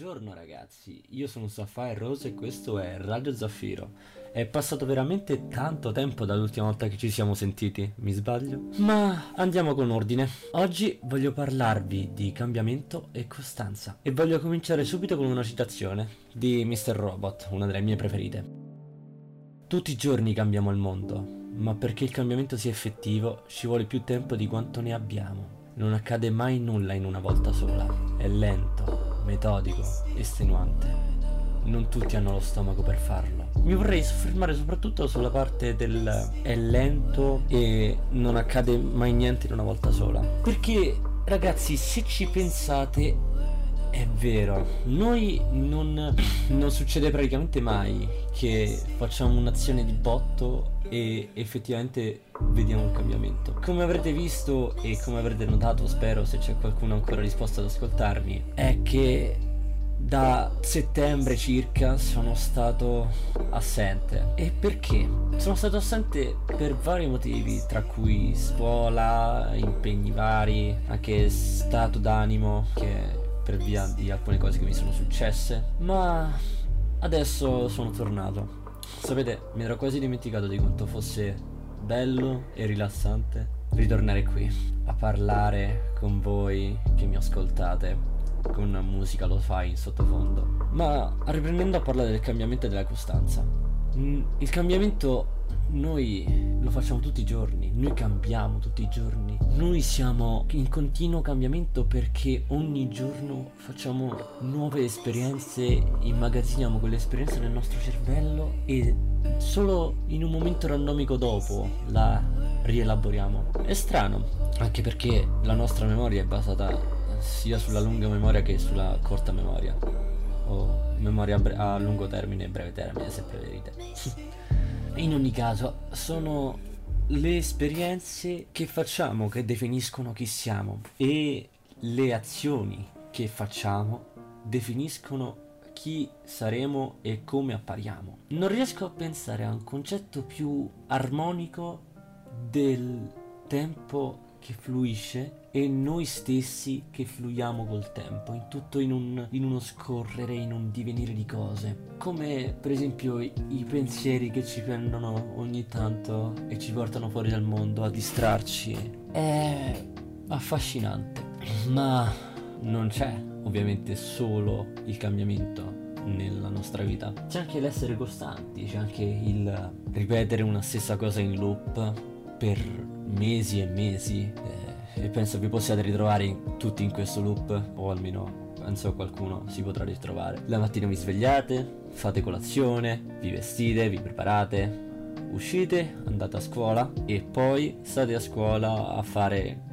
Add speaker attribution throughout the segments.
Speaker 1: Buongiorno ragazzi, io sono Sapphire Rose e questo è Radio Zaffiro. È passato veramente tanto tempo dall'ultima volta che ci siamo sentiti, mi sbaglio? Ma andiamo con ordine. Oggi voglio parlarvi di cambiamento e costanza. E voglio cominciare subito con una citazione di Mr. Robot, una delle mie preferite. Tutti i giorni cambiamo il mondo, ma perché il cambiamento sia effettivo ci vuole più tempo di quanto ne abbiamo. Non accade mai nulla in una volta sola, è lento metodico, estenuante. Non tutti hanno lo stomaco per farlo. Mi vorrei soffermare soprattutto sulla parte del è lento e non accade mai niente in una volta sola. Perché ragazzi, se ci pensate è vero, noi non, non, succede praticamente mai che facciamo un'azione di botto e effettivamente vediamo un cambiamento. Come avrete visto e come avrete notato, spero se c'è qualcuno ancora disposto ad ascoltarmi, è che da settembre circa sono stato assente. E perché? Sono stato assente per vari motivi, tra cui scuola, impegni vari, anche stato d'animo, che per via di alcune cose che mi sono successe. Ma adesso sono tornato. Sapete, mi ero quasi dimenticato di quanto fosse bello e rilassante ritornare qui a parlare con voi che mi ascoltate con musica lo fai in sottofondo. Ma riprendendo a parlare del cambiamento e della costanza. Mm, il cambiamento noi lo facciamo tutti i giorni, noi cambiamo tutti i giorni, noi siamo in continuo cambiamento perché ogni giorno facciamo nuove esperienze, immagazziniamo quelle esperienze nel nostro cervello e solo in un momento randomico dopo la rielaboriamo. È strano, anche perché la nostra memoria è basata sia sulla lunga memoria che sulla corta memoria. O memoria a, a lungo termine e breve termine se preferite in ogni caso sono le esperienze che facciamo che definiscono chi siamo e le azioni che facciamo definiscono chi saremo e come appariamo. Non riesco a pensare a un concetto più armonico del tempo che fluisce e noi stessi che fluiamo col tempo, in tutto in, un, in uno scorrere, in un divenire di cose. Come per esempio i, i pensieri che ci prendono ogni tanto e ci portano fuori dal mondo a distrarci. È affascinante, ma non c'è ovviamente solo il cambiamento nella nostra vita. C'è anche l'essere costanti, c'è anche il ripetere una stessa cosa in loop per mesi e mesi eh, e penso vi possiate ritrovare tutti in questo loop o almeno penso qualcuno si potrà ritrovare. La mattina vi svegliate, fate colazione, vi vestite, vi preparate, uscite, andate a scuola e poi state a scuola a fare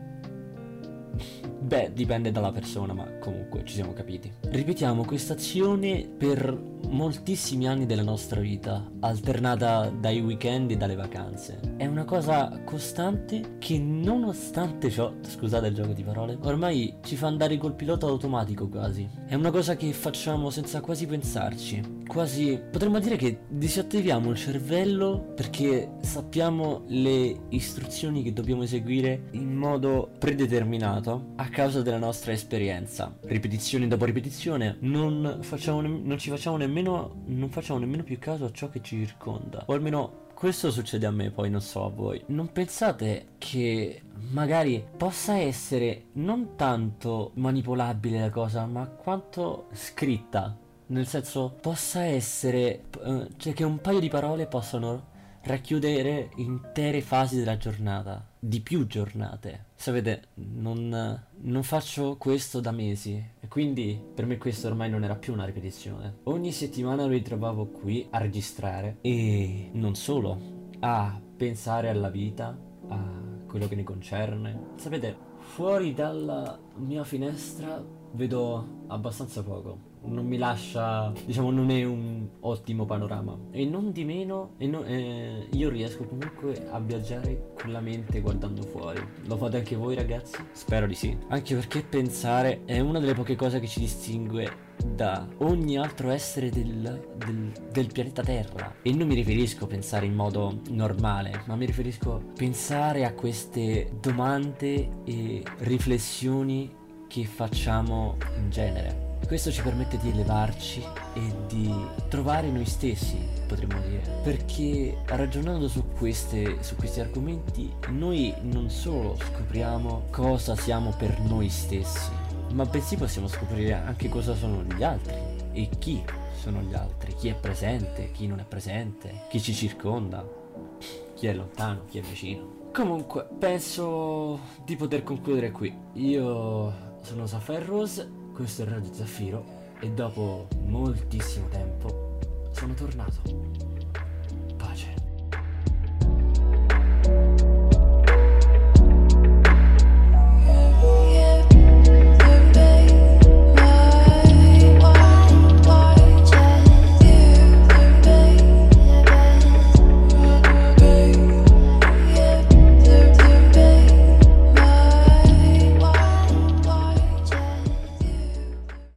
Speaker 1: Beh, dipende dalla persona, ma comunque ci siamo capiti. Ripetiamo questa azione per moltissimi anni della nostra vita, alternata dai weekend e dalle vacanze. È una cosa costante che nonostante ciò, scusate il gioco di parole, ormai ci fa andare col pilota automatico quasi. È una cosa che facciamo senza quasi pensarci. Quasi potremmo dire che disattiviamo il cervello perché sappiamo le istruzioni che dobbiamo eseguire in modo predeterminato a causa della nostra esperienza. Ripetizione dopo ripetizione, non, facciamo ne- non ci facciamo nemmeno, non facciamo nemmeno più caso a ciò che ci circonda. O almeno questo succede a me, poi non so a voi. Non pensate che magari possa essere non tanto manipolabile la cosa, ma quanto scritta? Nel senso, possa essere, uh, cioè che un paio di parole possano racchiudere intere fasi della giornata, di più giornate. Sapete, non, non, faccio questo da mesi e quindi per me questo ormai non era più una ripetizione. Ogni settimana mi ritrovavo qui a registrare e non solo, a pensare alla vita, a quello che ne concerne. Sapete, fuori dalla mia finestra vedo abbastanza poco non mi lascia, diciamo, non è un ottimo panorama. E non di meno, e no, eh, io riesco comunque a viaggiare con la mente guardando fuori. Lo fate anche voi, ragazzi? Spero di sì. Anche perché pensare è una delle poche cose che ci distingue da ogni altro essere del, del, del, pianeta Terra. E non mi riferisco a pensare in modo normale, ma mi riferisco a pensare a queste domande e riflessioni che facciamo in genere Questo ci permette di elevarci e di trovare noi stessi, potremmo dire. Perché ragionando su, queste, su questi argomenti, noi non solo scopriamo cosa siamo per noi stessi, ma bensì possiamo scoprire anche cosa sono gli altri e chi sono gli altri, chi è presente, chi non è presente, chi ci circonda, chi è lontano, chi è vicino. Comunque, penso di poter concludere qui. Io sono Sapphire Rose, questo è Radio Zaffiro e dopo moltissimo tempo sono tornato.